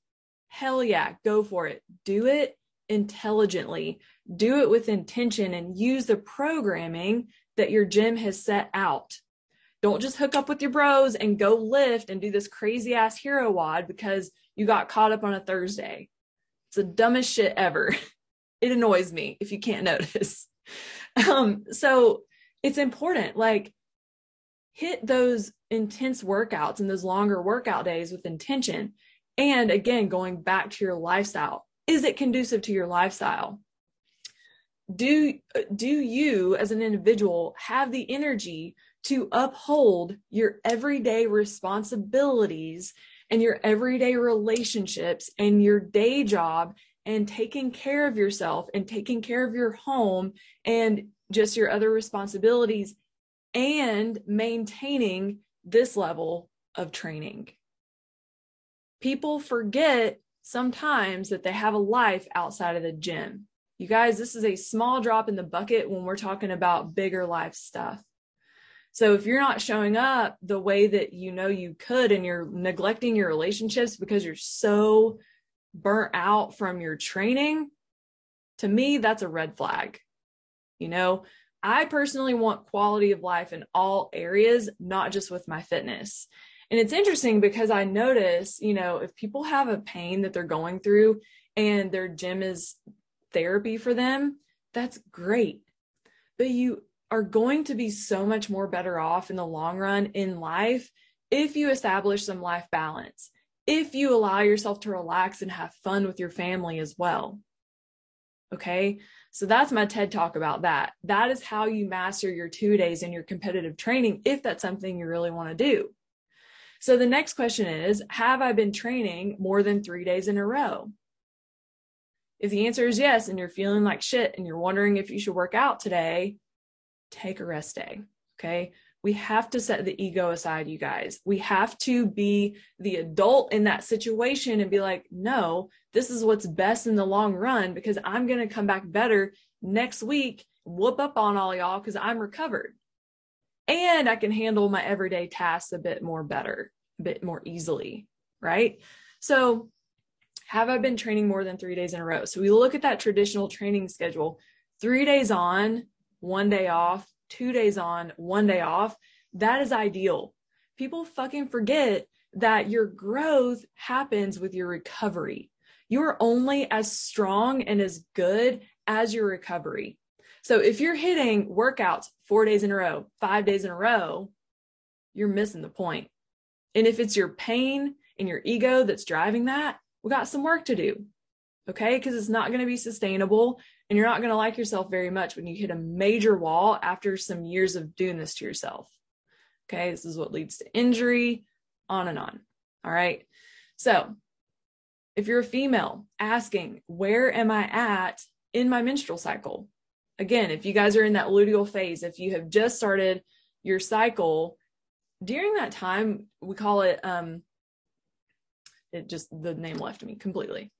hell yeah, go for it. Do it intelligently, do it with intention, and use the programming that your gym has set out. Don't just hook up with your bros and go lift and do this crazy ass hero WOD because you got caught up on a Thursday. It's the dumbest shit ever. It annoys me if you can't notice. Um, so it's important, like, hit those intense workouts and those longer workout days with intention. And again, going back to your lifestyle, is it conducive to your lifestyle? Do, uh, do you as an individual have the energy to uphold your everyday responsibilities and your everyday relationships and your day job and taking care of yourself and taking care of your home and just your other responsibilities and maintaining this level of training. People forget sometimes that they have a life outside of the gym. You guys, this is a small drop in the bucket when we're talking about bigger life stuff. So if you're not showing up the way that you know you could and you're neglecting your relationships because you're so burnt out from your training, to me, that's a red flag. You know, I personally want quality of life in all areas, not just with my fitness. And it's interesting because I notice, you know, if people have a pain that they're going through and their gym is therapy for them, that's great. But you are going to be so much more better off in the long run in life if you establish some life balance, if you allow yourself to relax and have fun with your family as well. Okay. So that's my TED talk about that. That is how you master your two-a-days in your competitive training if that's something you really want to do. So the next question is Have I been training more than three days in a row? If the answer is yes, and you're feeling like shit and you're wondering if you should work out today, take a rest day. Okay. We have to set the ego aside, you guys. We have to be the adult in that situation and be like, no, this is what's best in the long run because I'm going to come back better next week, whoop up on all y'all because I'm recovered. And I can handle my everyday tasks a bit more better, a bit more easily. Right. So, have I been training more than three days in a row? So, we look at that traditional training schedule three days on, one day off, two days on, one day off. That is ideal. People fucking forget that your growth happens with your recovery. You are only as strong and as good as your recovery. So if you're hitting workouts four days in a row, five days in a row, you're missing the point. And if it's your pain and your ego that's driving that, we got some work to do. Okay. Because it's not going to be sustainable and you're not going to like yourself very much when you hit a major wall after some years of doing this to yourself. Okay, this is what leads to injury, on and on. All right. So, if you're a female asking, where am I at in my menstrual cycle? Again, if you guys are in that luteal phase, if you have just started your cycle, during that time, we call it, um, it just, the name left me completely.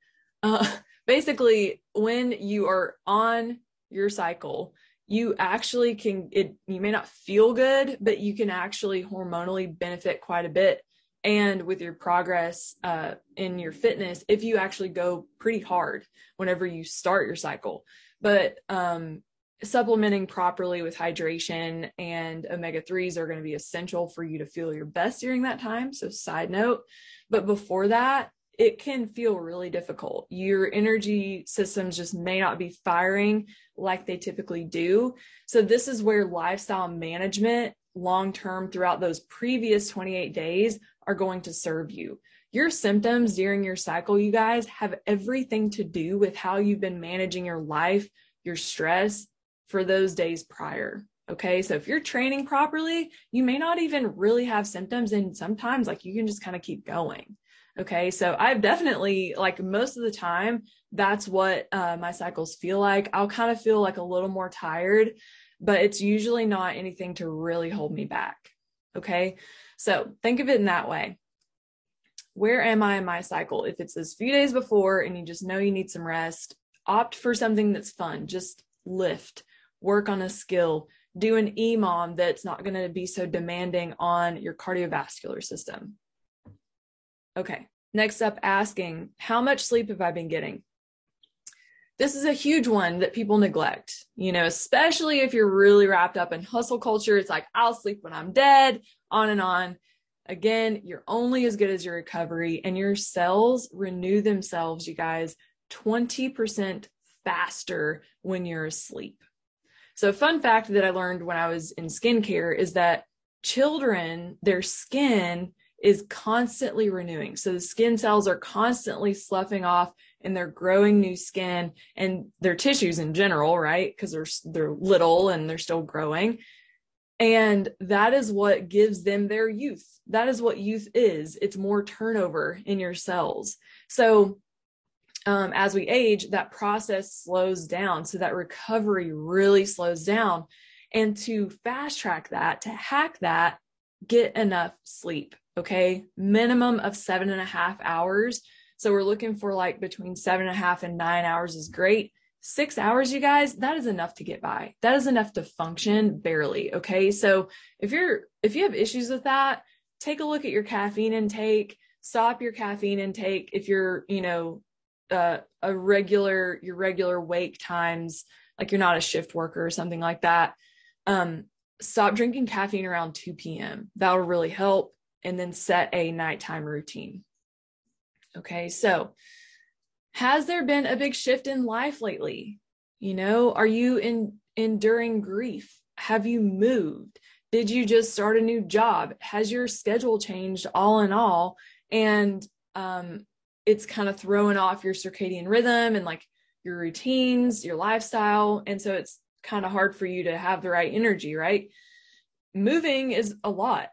Uh, basically when you are on your cycle you actually can it you may not feel good but you can actually hormonally benefit quite a bit and with your progress uh, in your fitness if you actually go pretty hard whenever you start your cycle but um, supplementing properly with hydration and omega 3s are going to be essential for you to feel your best during that time so side note but before that it can feel really difficult. Your energy systems just may not be firing like they typically do. So, this is where lifestyle management long term throughout those previous 28 days are going to serve you. Your symptoms during your cycle, you guys, have everything to do with how you've been managing your life, your stress for those days prior. Okay. So if you're training properly, you may not even really have symptoms. And sometimes, like, you can just kind of keep going. Okay. So I've definitely, like, most of the time, that's what uh, my cycles feel like. I'll kind of feel like a little more tired, but it's usually not anything to really hold me back. Okay. So think of it in that way. Where am I in my cycle? If it's those few days before and you just know you need some rest, opt for something that's fun. Just lift, work on a skill, do an EMOM that's not going to be so demanding on your cardiovascular system. Okay, next up, asking, how much sleep have I been getting? This is a huge one that people neglect, you know, especially if you're really wrapped up in hustle culture. It's like, I'll sleep when I'm dead, on and on. Again, you're only as good as your recovery, and your cells renew themselves, you guys, 20% faster when you're asleep. So, a fun fact that I learned when I was in skincare is that children, their skin is constantly renewing. So, the skin cells are constantly sloughing off and they're growing new skin and their tissues in general, right? Because they're they're little and they're still growing. And that is what gives them their youth. That is what youth is. It's more turnover in your cells. So um, as we age, that process slows down. So that recovery really slows down. And to fast track that, to hack that, get enough sleep. Okay. Minimum of seven and a half hours. So we're looking for like between seven and a half and nine hours is great. Six hours, you guys, that is enough to get by. That is enough to function barely. Okay. So if you're, if you have issues with that, take a look at your caffeine intake, stop your caffeine intake. If you're, you know, uh, a regular your regular wake times like you're not a shift worker or something like that um, stop drinking caffeine around 2 p.m that will really help and then set a nighttime routine. Okay so has there been a big shift in life lately? You know are you in enduring grief? Have you moved? Did you just start a new job? Has your schedule changed all in all? And um, it's kind of throwing off your circadian rhythm and like your routines, your lifestyle. And so it's kind of hard for you to have the right energy, right? Moving is a lot.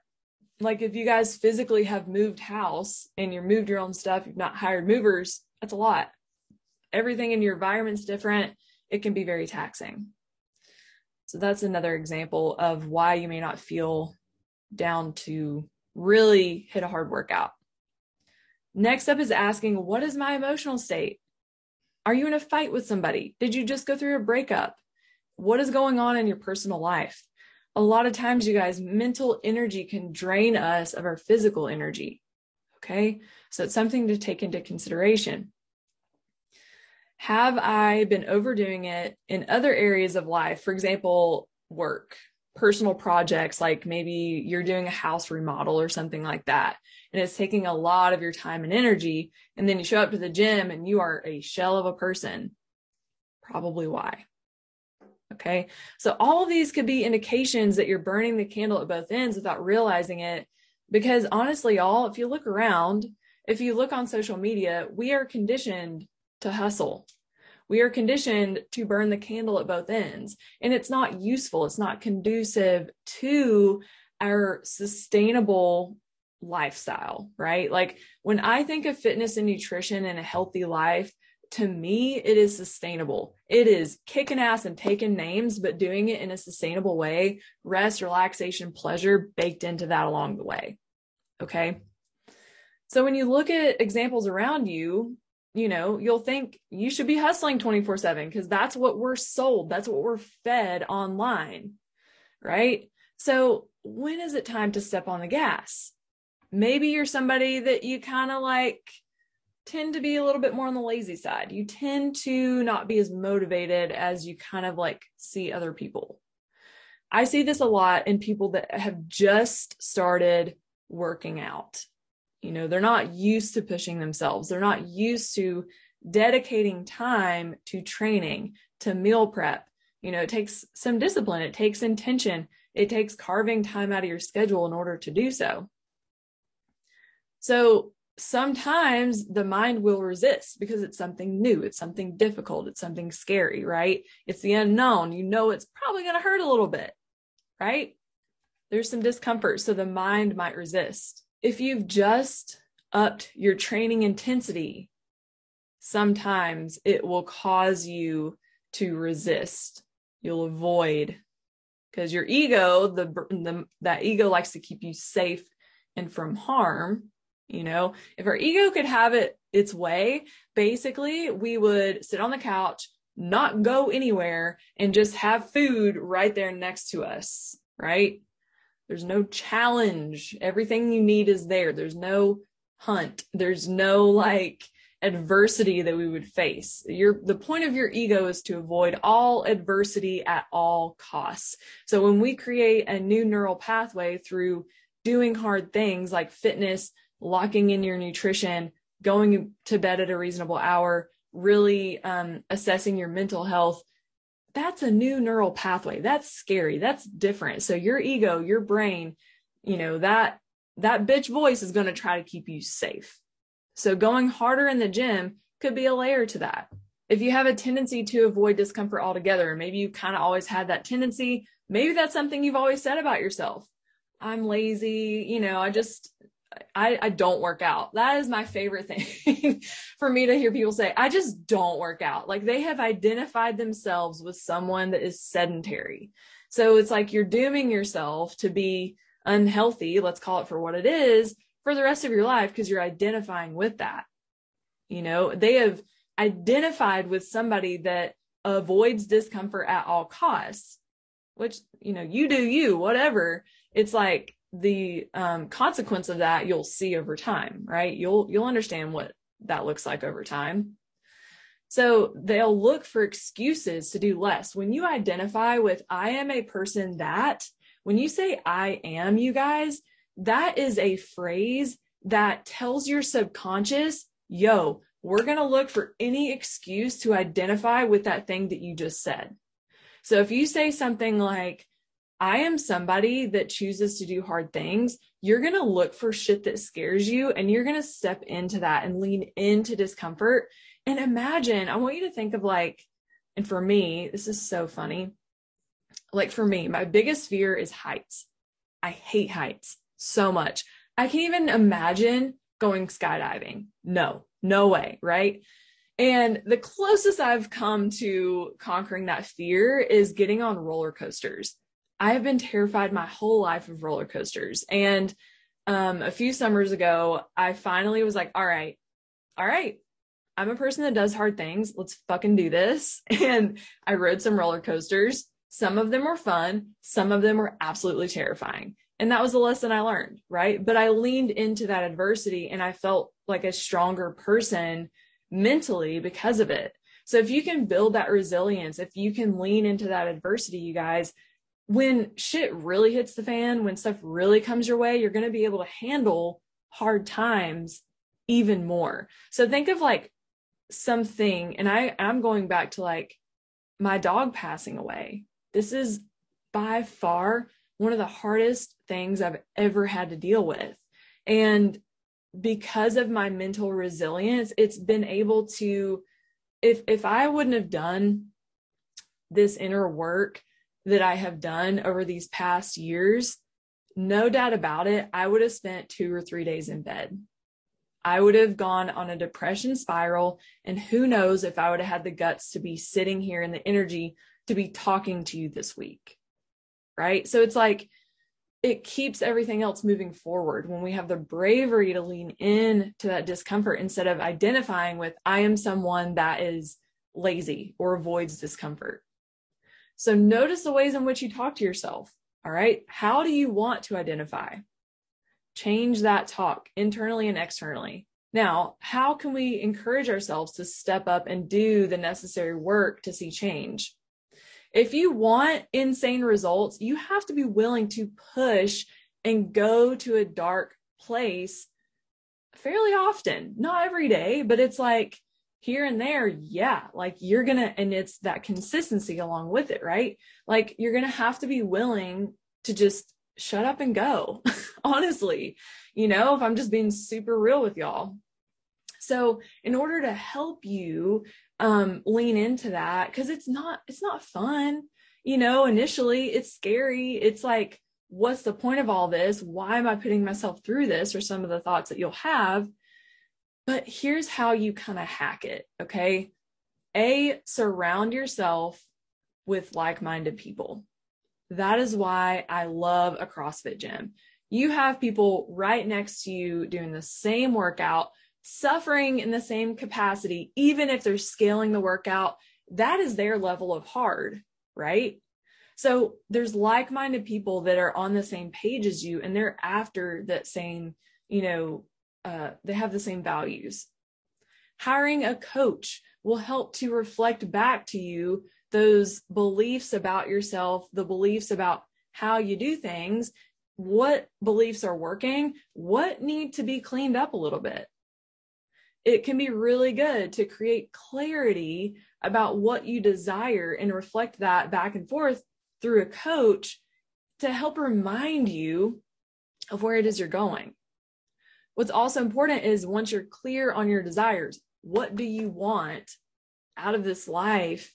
Like if you guys physically have moved house and you moved your own stuff, you've not hired movers, that's a lot. Everything in your environment's different. It can be very taxing. So that's another example of why you may not feel down to really hit a hard workout. Next up is asking, what is my emotional state? Are you in a fight with somebody? Did you just go through a breakup? What is going on in your personal life? A lot of times, you guys, mental energy can drain us of our physical energy. Okay. So it's something to take into consideration. Have I been overdoing it in other areas of life? For example, work, personal projects, like maybe you're doing a house remodel or something like that and it's taking a lot of your time and energy. And then you show up to the gym and you are a shell of a person. Probably why. Okay. So all of these could be indications that you're burning the candle at both ends without realizing it. Because honestly, y'all, if you look around, if you look on social media, we are conditioned to hustle. We are conditioned to burn the candle at both ends. And it's not useful. It's not conducive to our sustainable lifestyle, right? Like when I think of fitness and nutrition and a healthy life, to me, it is sustainable. It is kicking ass and taking names, but doing it in a sustainable way, rest, relaxation, pleasure baked into that along the way. Okay. So when you look at examples around you, you know, you'll think you should be hustling 24 7 because that's what we're sold. That's what we're fed online. Right. So when is it time to step on the gas? maybe you're somebody that you kind of like tend to be a little bit more on the lazy side. You tend to not be as motivated as you kind of like see other people. I see this a lot in people that have just started working out. You know, they're not used to pushing themselves, they're not used to dedicating time to training, to meal prep. You know, it takes some discipline, it takes intention, it takes carving time out of your schedule in order to do so. So sometimes the mind will resist because it's something new, it's something difficult, it's something scary, right? It's the unknown. You know, it's probably going to hurt a little bit, right? There's some discomfort. So the mind might resist. If you've just upped your training intensity, sometimes it will cause you to resist. You'll avoid because your ego, the, the that ego likes to keep you safe and from harm You know, if our ego could have it its way, basically we would sit on the couch, not go anywhere, and just have food right there next to us, right? There's no challenge. Everything you need is there. There's no hunt. There's no like adversity that we would face. Your the point of your ego is to avoid all adversity at all costs. So when we create a new neural pathway through doing hard things like fitness, locking in your nutrition, going to bed at a reasonable hour, really um, assessing your mental health, that's a new neural pathway. That's scary. That's different. So your ego, your brain, you know, that that bitch voice is going to try to keep you safe. So going harder in the gym could be a layer to that. If you have a tendency to avoid discomfort altogether, maybe you kind of always had that tendency, maybe that's something you've always said about yourself. I'm lazy, you know, I just I, I don't work out. That is my favorite thing for me to hear people say, I just don't work out. Like they have identified themselves with someone that is sedentary. So it's like you're dooming yourself to be unhealthy, let's call it for what it is, for the rest of your life because you're identifying with that. You know, they have identified with somebody that avoids discomfort at all costs, which, you know, you do you, whatever. It's like the um, consequence of that you'll see over time, right? You'll you'll understand what that looks like over time. So they'll look for excuses to do less. When you identify with I am a person that, when you say I am, you guys, that is a phrase that tells your subconscious, yo, we're going to look for any excuse to identify with that thing that you just said. So if you say something like, I am somebody that chooses to do hard things, you're going to look for shit that scares you and you're going to step into that and lean into discomfort. And imagine, I want you to think of like, and for me, this is so funny. Like for me, my biggest fear is heights. I hate heights so much. I can't even imagine going skydiving. No, no way, right? And the closest I've come to conquering that fear is getting on roller coasters. I have been terrified my whole life of roller coasters. And um, a few summers ago, I finally was like, all right, all right, I'm a person that does hard things. Let's fucking do this. And I rode some roller coasters. Some of them were fun, some of them were absolutely terrifying. And that was the lesson I learned, right? But I leaned into that adversity and I felt like a stronger person mentally because of it. So if you can build that resilience, if you can lean into that adversity, you guys, when shit really hits the fan, when stuff really comes your way, you're going to be able to handle hard times even more. So think of like something, and I, I'm going back to like my dog passing away. This is by far one of the hardest things I've ever had to deal with. And because of my mental resilience, it's been able to, if if I wouldn't have done this inner work, that I have done over these past years, no doubt about it, I would have spent two or three days in bed. I would have gone on a depression spiral. And who knows if I would have had the guts to be sitting here and the energy to be talking to you this week. Right. So it's like, it keeps everything else moving forward when we have the bravery to lean in to that discomfort instead of identifying with, I am someone that is lazy or avoids discomfort. So notice the ways in which you talk to yourself. All right. How do you want to identify? Change that talk internally and externally. Now, how can we encourage ourselves to step up and do the necessary work to see change? If you want insane results, you have to be willing to push and go to a dark place fairly often. Not every day, but it's like here and there, yeah, like you're gonna, and it's that consistency along with it, right? Like you're gonna have to be willing to just shut up and go, honestly, you know, if I'm just being super real with y'all. So, in order to help you um, lean into that, because it's not, it's not fun, you know, initially it's scary. It's like, what's the point of all this? Why am I putting myself through this? Or some of the thoughts that you'll have. But here's how you kind of hack it. Okay. A, surround yourself with like minded people. That is why I love a CrossFit gym. You have people right next to you doing the same workout, suffering in the same capacity, even if they're scaling the workout. That is their level of hard, right? So there's like minded people that are on the same page as you and they're after that same, you know, uh, they have the same values. Hiring a coach will help to reflect back to you those beliefs about yourself, the beliefs about how you do things, what beliefs are working, what need to be cleaned up a little bit. It can be really good to create clarity about what you desire and reflect that back and forth through a coach to help remind you of where it is you're going. What's also important is once you're clear on your desires, what do you want out of this life?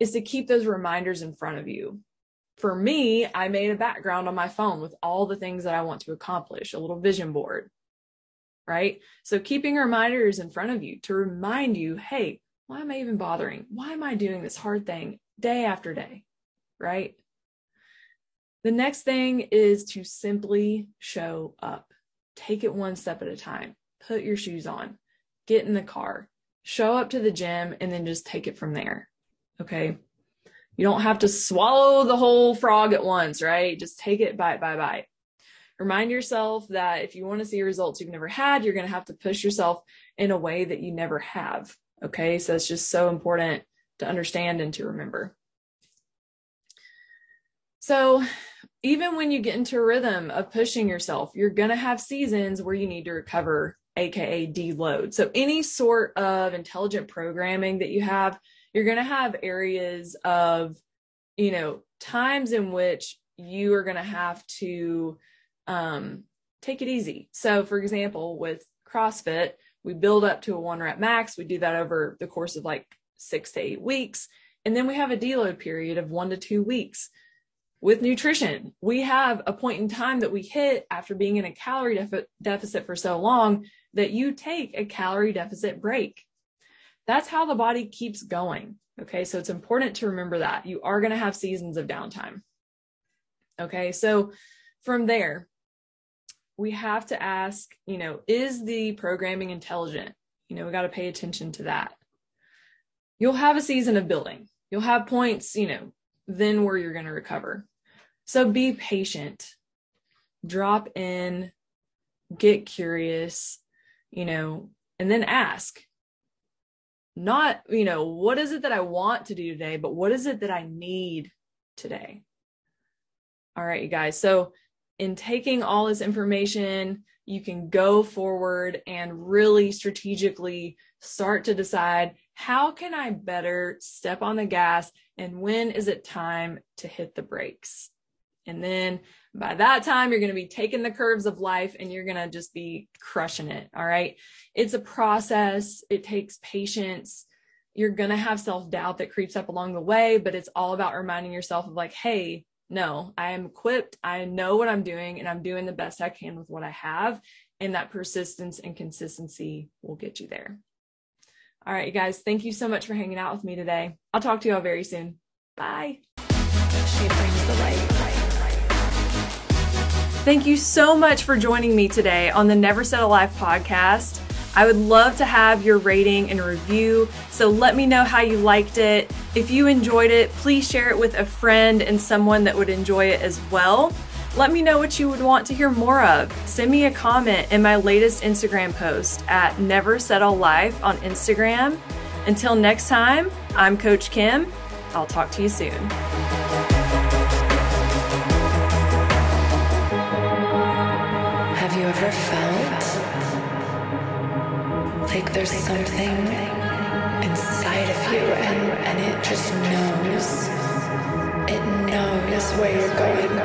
Is to keep those reminders in front of you. For me, I made a background on my phone with all the things that I want to accomplish, a little vision board, right? So keeping reminders in front of you to remind you, hey, why am I even bothering? Why am I doing this hard thing day after day? right? The next thing is to simply show up. Take it one step at a time. Put your shoes on, get in the car, show up to the gym, and then just take it from there. Okay. You don't have to swallow the whole frog at once, right? Just take it bite by bite. Remind yourself that if you want to see results you've never had, you're going to have to push yourself in a way that you never have. Okay. So it's just so important to understand and to remember. So, even when you get into a rhythm of pushing yourself, you're going to have seasons where you need to recover, aka deload. So, any sort of intelligent programming that you have, you're going to have areas of, you know, times in which you are going to have to um, take it easy. So, for example, with CrossFit, we build up to a one rep max. We do that over the course of like six to eight weeks. And then we have a deload period of one to two weeks with nutrition. We have a point in time that we hit after being in a calorie def- deficit for so long that you take a calorie deficit break. That's how the body keeps going. Okay. So it's important to remember that you are going to have seasons of downtime. Okay. So from there, we have to ask, you know, is the programming intelligent? You know, we got to pay attention to that. You'll have a season of building. You'll have points, you know, then where you're going to recover. So be patient, drop in, get curious, you know, and then ask. Not, you know, what is it that I want to do today, but what is it that I need today? All right, you guys. So, in taking all this information, you can go forward and really strategically start to decide how can I better step on the gas and when is it time to hit the brakes? And then by that time, you're going to be taking the curves of life and you're going to just be crushing it. All right. It's a process, it takes patience. You're going to have self doubt that creeps up along the way, but it's all about reminding yourself of like, hey, no, I am equipped. I know what I'm doing and I'm doing the best I can with what I have. And that persistence and consistency will get you there. All right, you guys, thank you so much for hanging out with me today. I'll talk to you all very soon. Bye. She brings the light. Thank you so much for joining me today on the Never Settle Life podcast. I would love to have your rating and review, so let me know how you liked it. If you enjoyed it, please share it with a friend and someone that would enjoy it as well. Let me know what you would want to hear more of. Send me a comment in my latest Instagram post at Never Settle Life on Instagram. Until next time, I'm Coach Kim. I'll talk to you soon. Ever felt like there's something inside of you and, and it just knows, it knows where you're going.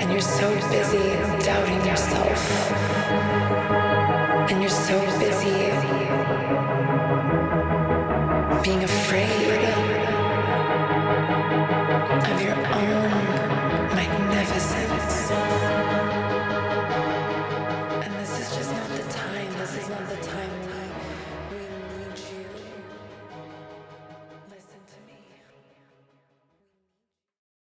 And you're so busy doubting yourself. And you're so